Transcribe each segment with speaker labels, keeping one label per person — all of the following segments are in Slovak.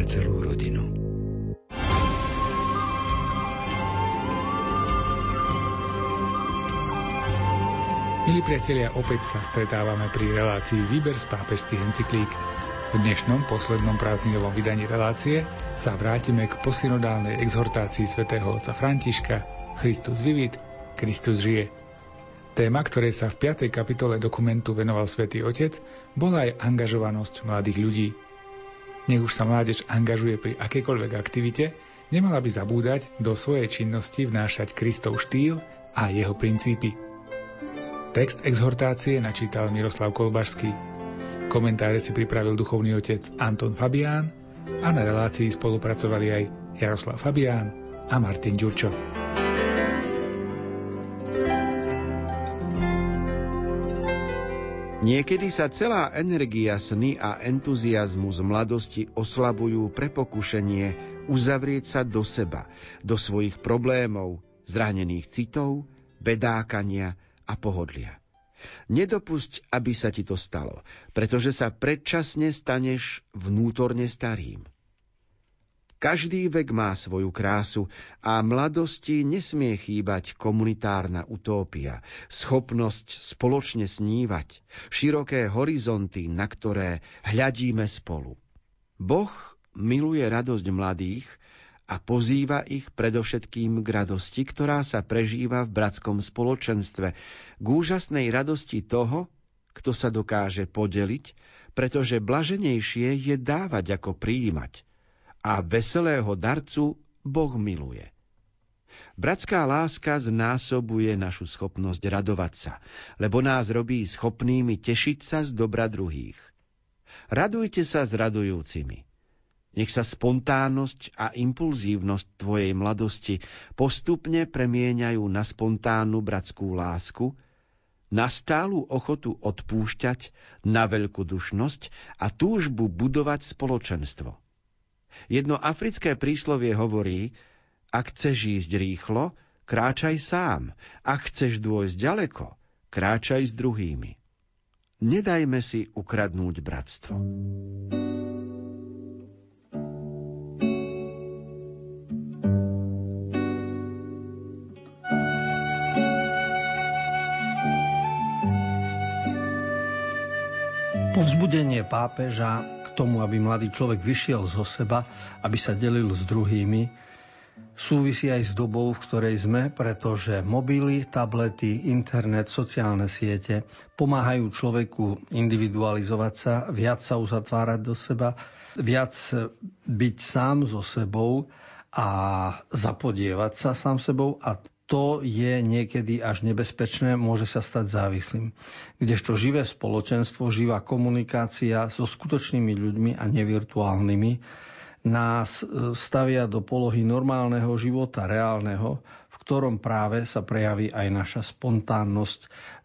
Speaker 1: pre celú rodinu.
Speaker 2: Milí priatelia, opäť sa stretávame pri relácii Výber z pápežských encyklík. V dnešnom poslednom prázdninovom vydaní relácie sa vrátime k posynodálnej exhortácii svätého otca Františka Christus vivit, Kristus žije. Téma, ktorej sa v 5. kapitole dokumentu venoval svätý Otec, bola aj angažovanosť mladých ľudí. Nech už sa mládež angažuje pri akejkoľvek aktivite, nemala by zabúdať do svojej činnosti vnášať Kristov štýl a jeho princípy. Text exhortácie načítal Miroslav Kolbašský. Komentáre si pripravil duchovný otec Anton Fabián a na relácii spolupracovali aj Jaroslav Fabián a Martin Ďurčo.
Speaker 3: Niekedy sa celá energia sny a entuziasmus mladosti oslabujú pre pokušenie uzavrieť sa do seba, do svojich problémov, zranených citov, bedákania, a pohodlia. Nedopusť, aby sa ti to stalo, pretože sa predčasne staneš vnútorne starým. Každý vek má svoju krásu a mladosti nesmie chýbať komunitárna utópia, schopnosť spoločne snívať, široké horizonty, na ktoré hľadíme spolu. Boh miluje radosť mladých a pozýva ich predovšetkým k radosti, ktorá sa prežíva v bratskom spoločenstve, k úžasnej radosti toho, kto sa dokáže podeliť, pretože blaženejšie je dávať ako prijímať. A veselého darcu Boh miluje. Bratská láska znásobuje našu schopnosť radovať sa, lebo nás robí schopnými tešiť sa z dobra druhých. Radujte sa s radujúcimi. Nech sa spontánnosť a impulzívnosť tvojej mladosti postupne premieňajú na spontánnu bratskú lásku, na stálu ochotu odpúšťať, na veľkodušnosť a túžbu budovať spoločenstvo. Jedno africké príslovie hovorí, ak chceš ísť rýchlo, kráčaj sám, ak chceš dôjsť ďaleko, kráčaj s druhými. Nedajme si ukradnúť bratstvo.
Speaker 4: Povzbudenie pápeža tomu, aby mladý človek vyšiel zo seba, aby sa delil s druhými, súvisí aj s dobou, v ktorej sme, pretože mobily, tablety, internet, sociálne siete pomáhajú človeku individualizovať sa, viac sa uzatvárať do seba, viac byť sám so sebou a zapodievať sa sám sebou a to je niekedy až nebezpečné, môže sa stať závislým. Kdežto živé spoločenstvo, živá komunikácia so skutočnými ľuďmi a nevirtuálnymi nás e, stavia do polohy normálneho života, reálneho, v ktorom práve sa prejaví aj naša spontánnosť,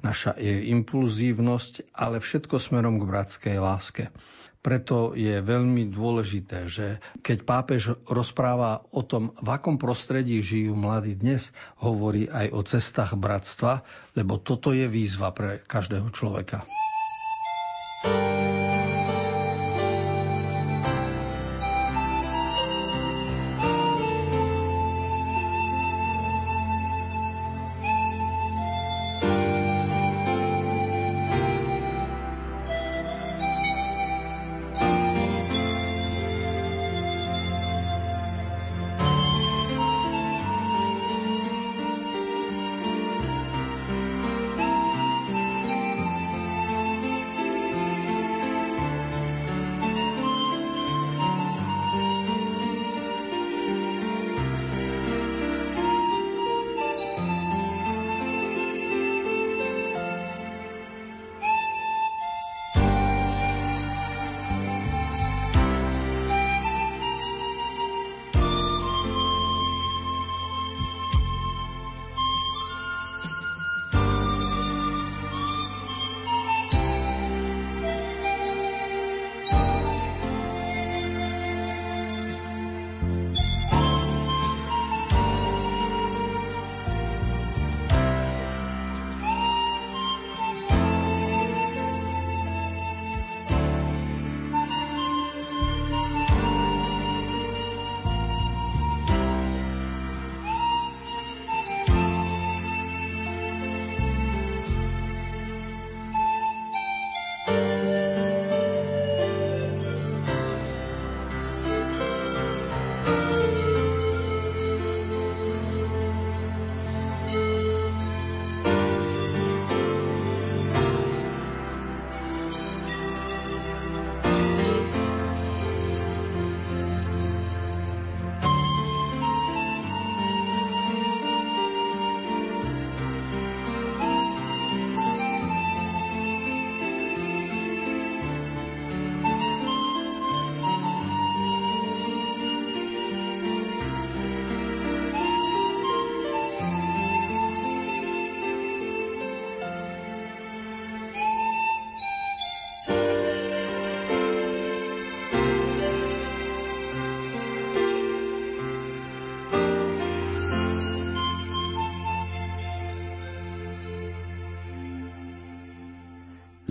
Speaker 4: naša impulzívnosť, ale všetko smerom k bratskej láske. Preto je veľmi dôležité, že keď pápež rozpráva o tom, v akom prostredí žijú mladí dnes, hovorí aj o cestách bratstva, lebo toto je výzva pre každého človeka.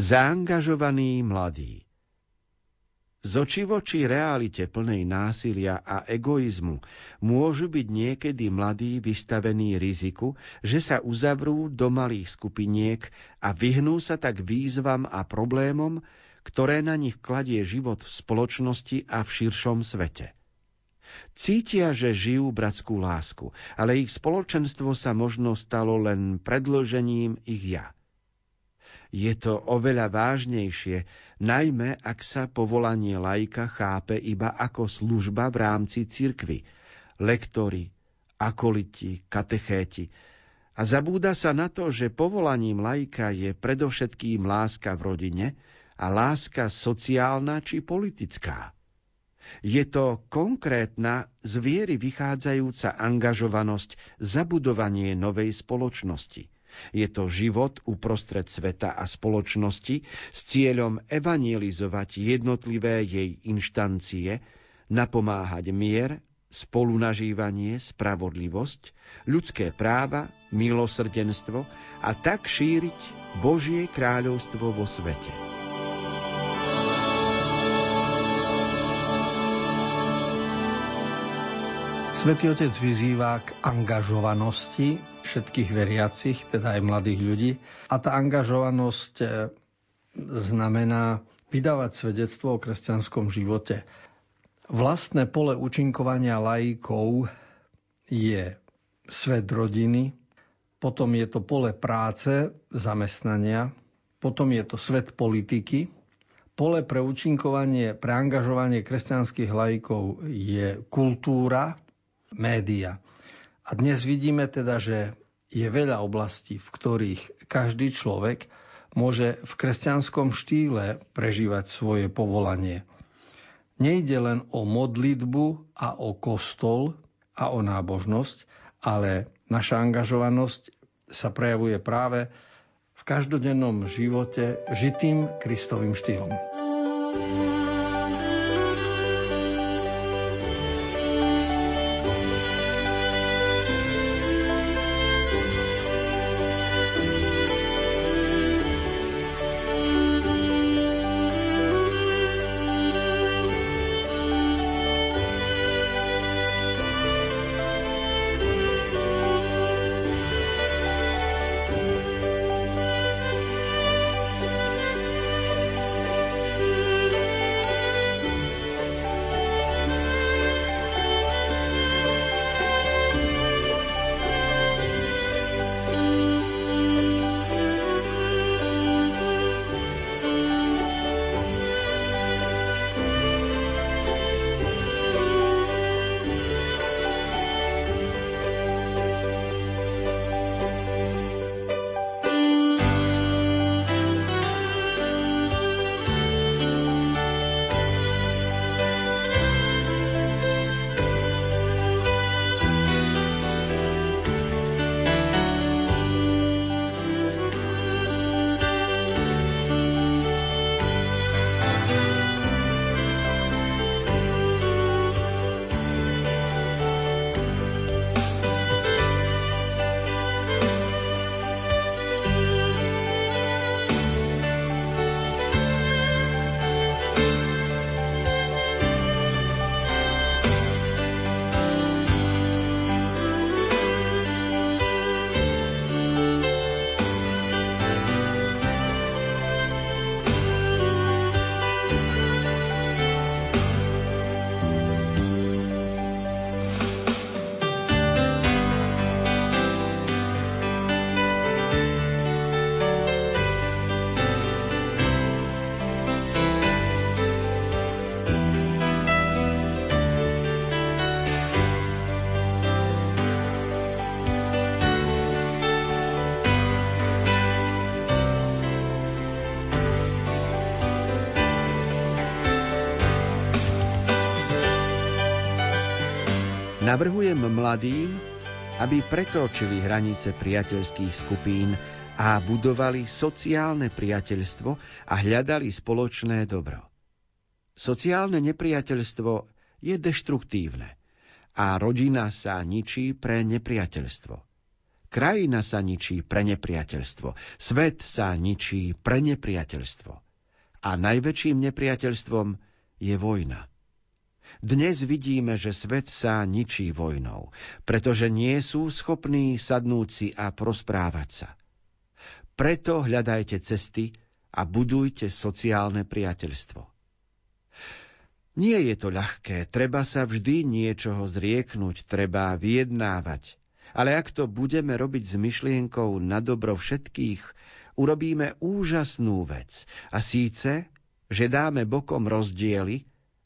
Speaker 3: Zaangažovaní mladí z oči voči realite plnej násilia a egoizmu môžu byť niekedy mladí vystavení riziku, že sa uzavrú do malých skupiniek a vyhnú sa tak výzvam a problémom, ktoré na nich kladie život v spoločnosti a v širšom svete. Cítia, že žijú bratskú lásku, ale ich spoločenstvo sa možno stalo len predložením ich ja. Je to oveľa vážnejšie, najmä ak sa povolanie lajka chápe iba ako služba v rámci cirkvy, lektori, akoliti, katechéti. A zabúda sa na to, že povolaním lajka je predovšetkým láska v rodine a láska sociálna či politická. Je to konkrétna, z viery vychádzajúca angažovanosť zabudovanie novej spoločnosti – je to život uprostred sveta a spoločnosti s cieľom evangelizovať jednotlivé jej inštancie, napomáhať mier, spolunažívanie, spravodlivosť, ľudské práva, milosrdenstvo a tak šíriť Božie kráľovstvo vo svete.
Speaker 4: Svetý Otec vyzýva k angažovanosti všetkých veriacich, teda aj mladých ľudí. A tá angažovanosť e, znamená vydávať svedectvo o kresťanskom živote. Vlastné pole účinkovania laikov je svet rodiny, potom je to pole práce, zamestnania, potom je to svet politiky. Pole pre účinkovanie, pre angažovanie kresťanských laikov je kultúra, média. A dnes vidíme teda, že je veľa oblastí, v ktorých každý človek môže v kresťanskom štýle prežívať svoje povolanie. Nejde len o modlitbu a o kostol a o nábožnosť, ale naša angažovanosť sa prejavuje práve v každodennom živote žitým Kristovým štýlom.
Speaker 3: Navrhujem mladým, aby prekročili hranice priateľských skupín a budovali sociálne priateľstvo a hľadali spoločné dobro. Sociálne nepriateľstvo je deštruktívne a rodina sa ničí pre nepriateľstvo. Krajina sa ničí pre nepriateľstvo. Svet sa ničí pre nepriateľstvo. A najväčším nepriateľstvom je vojna. Dnes vidíme, že svet sa ničí vojnou, pretože nie sú schopní sadnúť si a prosprávať sa. Preto hľadajte cesty a budujte sociálne priateľstvo. Nie je to ľahké, treba sa vždy niečoho zrieknúť, treba vyjednávať, ale ak to budeme robiť s myšlienkou na dobro všetkých, urobíme úžasnú vec. A síce, že dáme bokom rozdiely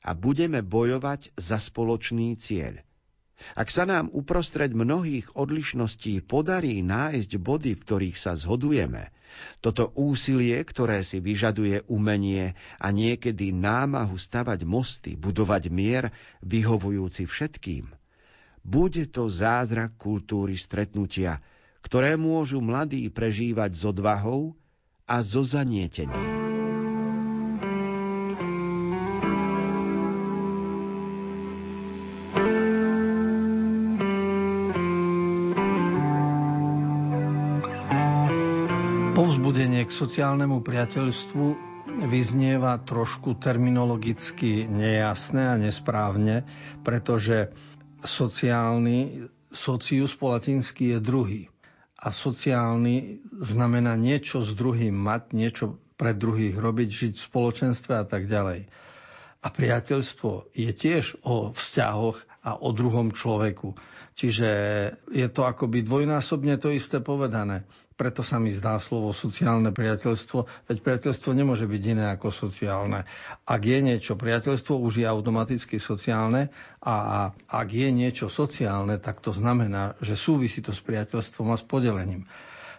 Speaker 3: a budeme bojovať za spoločný cieľ. Ak sa nám uprostred mnohých odlišností podarí nájsť body, v ktorých sa zhodujeme, toto úsilie, ktoré si vyžaduje umenie a niekedy námahu stavať mosty, budovať mier, vyhovujúci všetkým, bude to zázrak kultúry stretnutia, ktoré môžu mladí prežívať s odvahou a so zanietením.
Speaker 4: K sociálnemu priateľstvu vyznieva trošku terminologicky nejasné a nesprávne, pretože sociálny, socius po latinsky je druhý. A sociálny znamená niečo s druhým mať, niečo pre druhých robiť, žiť v spoločenstve a tak ďalej. A priateľstvo je tiež o vzťahoch a o druhom človeku. Čiže je to akoby dvojnásobne to isté povedané. Preto sa mi zdá slovo sociálne priateľstvo, veď priateľstvo nemôže byť iné ako sociálne. Ak je niečo priateľstvo, už je automaticky sociálne a ak je niečo sociálne, tak to znamená, že súvisí to s priateľstvom a s podelením.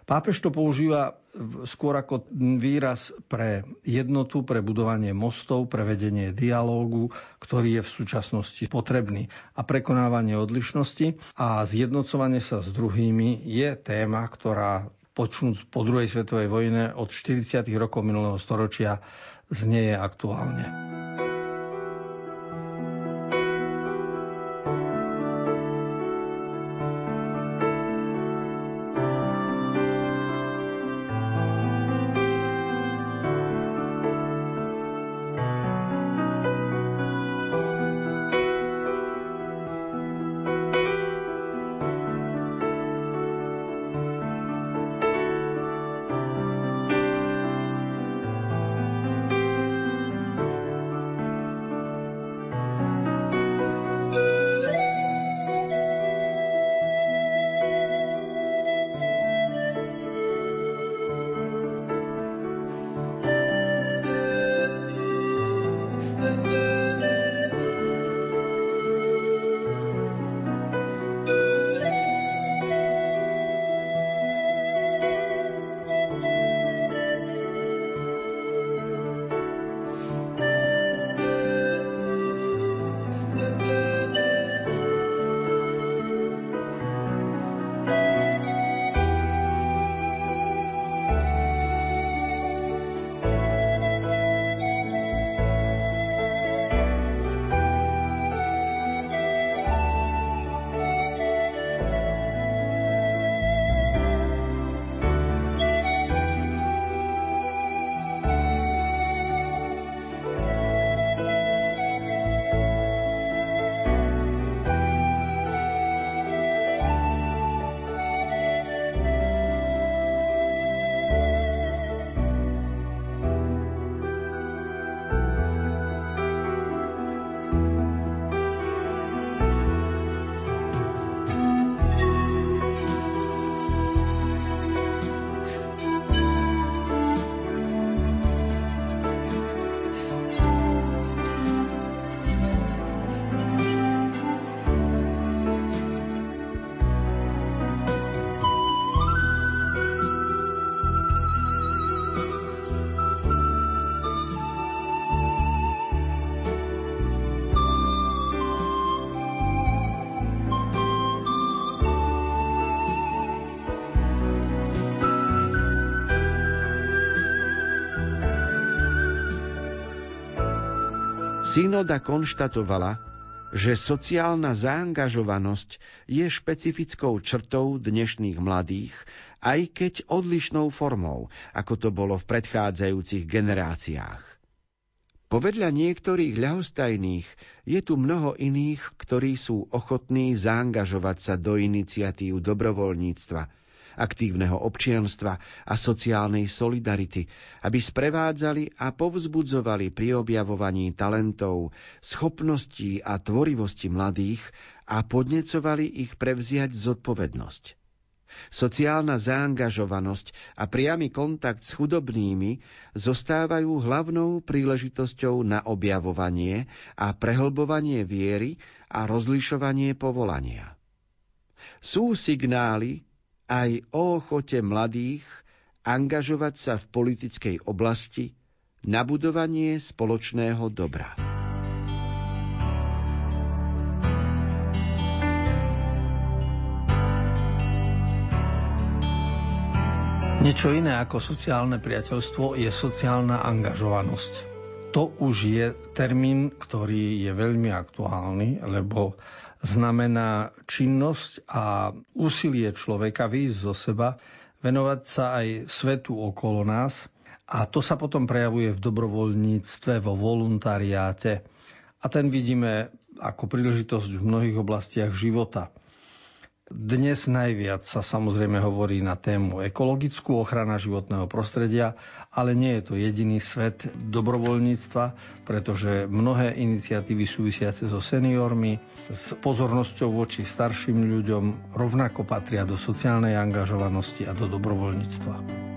Speaker 4: Pápež to používa skôr ako výraz pre jednotu, pre budovanie mostov, pre vedenie dialógu, ktorý je v súčasnosti potrebný a prekonávanie odlišnosti a zjednocovanie sa s druhými je téma, ktorá počnúc po druhej svetovej vojne od 40. rokov minulého storočia znieje aktuálne.
Speaker 3: Synoda konštatovala, že sociálna zaangažovanosť je špecifickou črtou dnešných mladých, aj keď odlišnou formou, ako to bolo v predchádzajúcich generáciách. Povedľa niektorých ľahostajných je tu mnoho iných, ktorí sú ochotní zaangažovať sa do iniciatív dobrovoľníctva – aktívneho občianstva a sociálnej solidarity, aby sprevádzali a povzbudzovali pri objavovaní talentov, schopností a tvorivosti mladých a podnecovali ich prevziať zodpovednosť. Sociálna zaangažovanosť a priamy kontakt s chudobnými zostávajú hlavnou príležitosťou na objavovanie a prehlbovanie viery a rozlišovanie povolania. Sú signály, aj o ochote mladých angažovať sa v politickej oblasti na budovanie spoločného dobra.
Speaker 4: Niečo iné ako sociálne priateľstvo je sociálna angažovanosť. To už je termín, ktorý je veľmi aktuálny, lebo znamená činnosť a úsilie človeka výjsť zo seba, venovať sa aj svetu okolo nás a to sa potom prejavuje v dobrovoľníctve, vo voluntariáte a ten vidíme ako príležitosť v mnohých oblastiach života. Dnes najviac sa samozrejme hovorí na tému ekologickú ochrana životného prostredia, ale nie je to jediný svet dobrovoľníctva, pretože mnohé iniciatívy súvisiace so seniormi, s pozornosťou voči starším ľuďom rovnako patria do sociálnej angažovanosti a do dobrovoľníctva.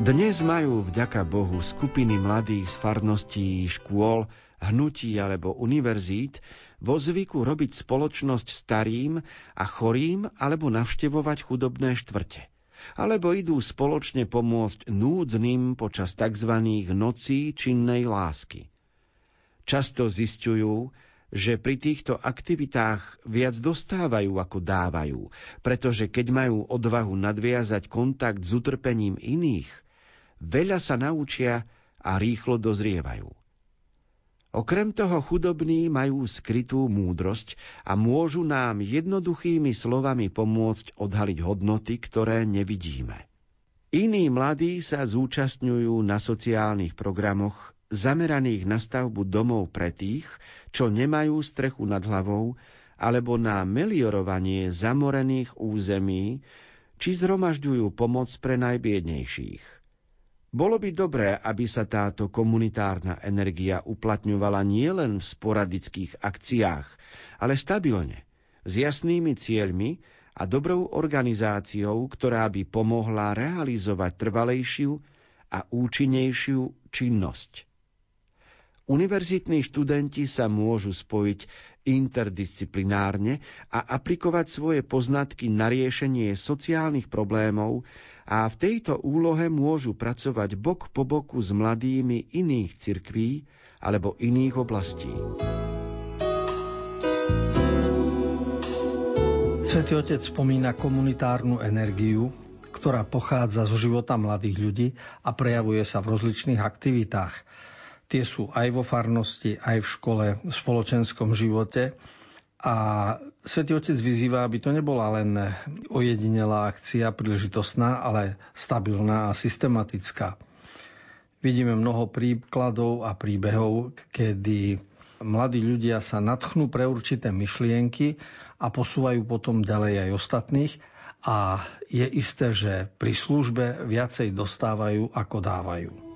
Speaker 3: Dnes majú vďaka Bohu skupiny mladých z farností, škôl, hnutí alebo univerzít vo zvyku robiť spoločnosť starým a chorým alebo navštevovať chudobné štvrte. Alebo idú spoločne pomôcť núdznym počas tzv. nocí činnej lásky. Často zistujú, že pri týchto aktivitách viac dostávajú ako dávajú, pretože keď majú odvahu nadviazať kontakt s utrpením iných, veľa sa naučia a rýchlo dozrievajú. Okrem toho chudobní majú skrytú múdrosť a môžu nám jednoduchými slovami pomôcť odhaliť hodnoty, ktoré nevidíme. Iní mladí sa zúčastňujú na sociálnych programoch zameraných na stavbu domov pre tých, čo nemajú strechu nad hlavou, alebo na meliorovanie zamorených území, či zhromažďujú pomoc pre najbiednejších. Bolo by dobré, aby sa táto komunitárna energia uplatňovala nielen v sporadických akciách, ale stabilne, s jasnými cieľmi a dobrou organizáciou, ktorá by pomohla realizovať trvalejšiu a účinnejšiu činnosť. Univerzitní študenti sa môžu spojiť interdisciplinárne a aplikovať svoje poznatky na riešenie sociálnych problémov a v tejto úlohe môžu pracovať bok po boku s mladými iných cirkví alebo iných oblastí.
Speaker 4: Svetý Otec spomína komunitárnu energiu, ktorá pochádza zo života mladých ľudí a prejavuje sa v rozličných aktivitách. Tie sú aj vo farnosti, aj v škole, v spoločenskom živote. A Svetý Otec vyzýva, aby to nebola len ojedinelá akcia, príležitostná, ale stabilná a systematická. Vidíme mnoho príkladov a príbehov, kedy mladí ľudia sa natchnú pre určité myšlienky a posúvajú potom ďalej aj ostatných a je isté, že pri službe viacej dostávajú ako dávajú.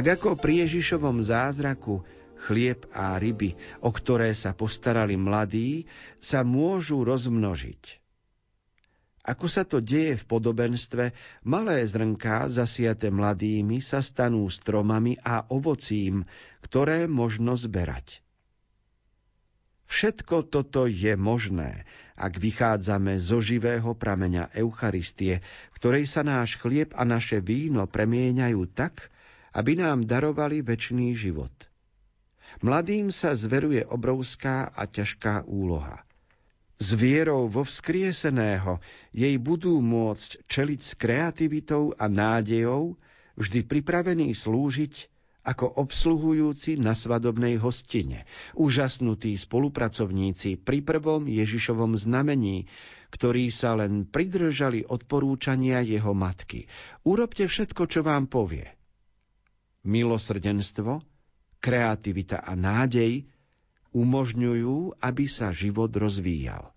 Speaker 3: Tak ako pri Ježišovom zázraku chlieb a ryby, o ktoré sa postarali mladí, sa môžu rozmnožiť. Ako sa to deje v podobenstve, malé zrnká zasiate mladými sa stanú stromami a ovocím, ktoré možno zberať. Všetko toto je možné, ak vychádzame zo živého prameňa Eucharistie, ktorej sa náš chlieb a naše víno premieňajú tak, aby nám darovali väčší život. Mladým sa zveruje obrovská a ťažká úloha. S vierou vo vzkrieseného jej budú môcť čeliť s kreativitou a nádejou, vždy pripravení slúžiť ako obsluhujúci na svadobnej hostine, úžasnutí spolupracovníci pri prvom Ježišovom znamení, ktorí sa len pridržali odporúčania jeho matky. Urobte všetko, čo vám povie – milosrdenstvo, kreativita a nádej umožňujú, aby sa život rozvíjal.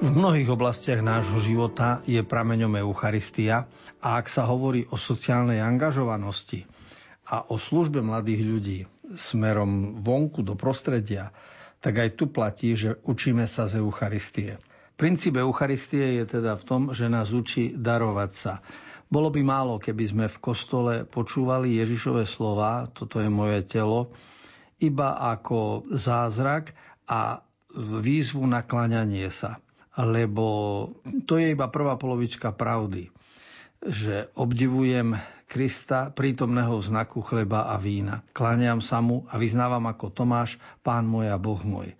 Speaker 4: V mnohých oblastiach nášho života je prameňom Eucharistia a ak sa hovorí o sociálnej angažovanosti a o službe mladých ľudí, smerom vonku do prostredia, tak aj tu platí, že učíme sa z Eucharistie. Princíp Eucharistie je teda v tom, že nás učí darovať sa. Bolo by málo, keby sme v kostole počúvali Ježišové slova, toto je moje telo, iba ako zázrak a výzvu na klaňanie sa. Lebo to je iba prvá polovička pravdy. Že obdivujem Krista, prítomného znaku chleba a vína. Kláňam sa mu a vyznávam ako Tomáš, pán môj a Boh môj.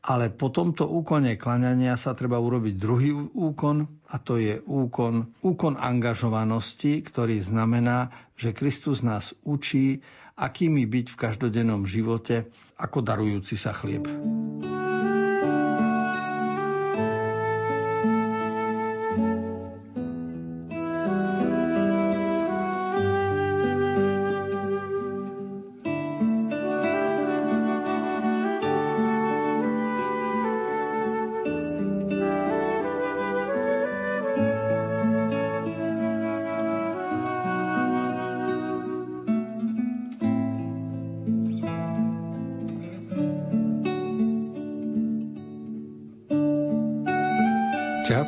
Speaker 4: Ale po tomto úkone klaňania sa treba urobiť druhý úkon a to je úkon, úkon angažovanosti, ktorý znamená, že Kristus nás učí, akými byť v každodennom živote ako darujúci sa chlieb.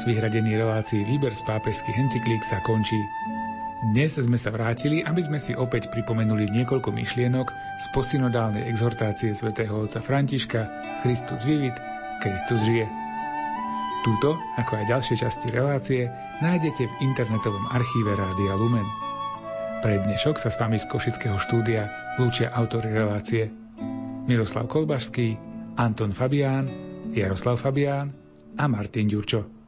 Speaker 2: Čas vyhradený relácií Výber z pápežských encyklík sa končí. Dnes sme sa vrátili, aby sme si opäť pripomenuli niekoľko myšlienok z posynodálnej exhortácie svätého otca Františka Christus vivit, Kristus žije. Túto, ako aj ďalšie časti relácie, nájdete v internetovom archíve Rádia Lumen. Pre dnešok sa s vami z Košického štúdia lúčia autory relácie Miroslav Kolbašský, Anton Fabián, Jaroslav Fabián a Martin Ďurčo.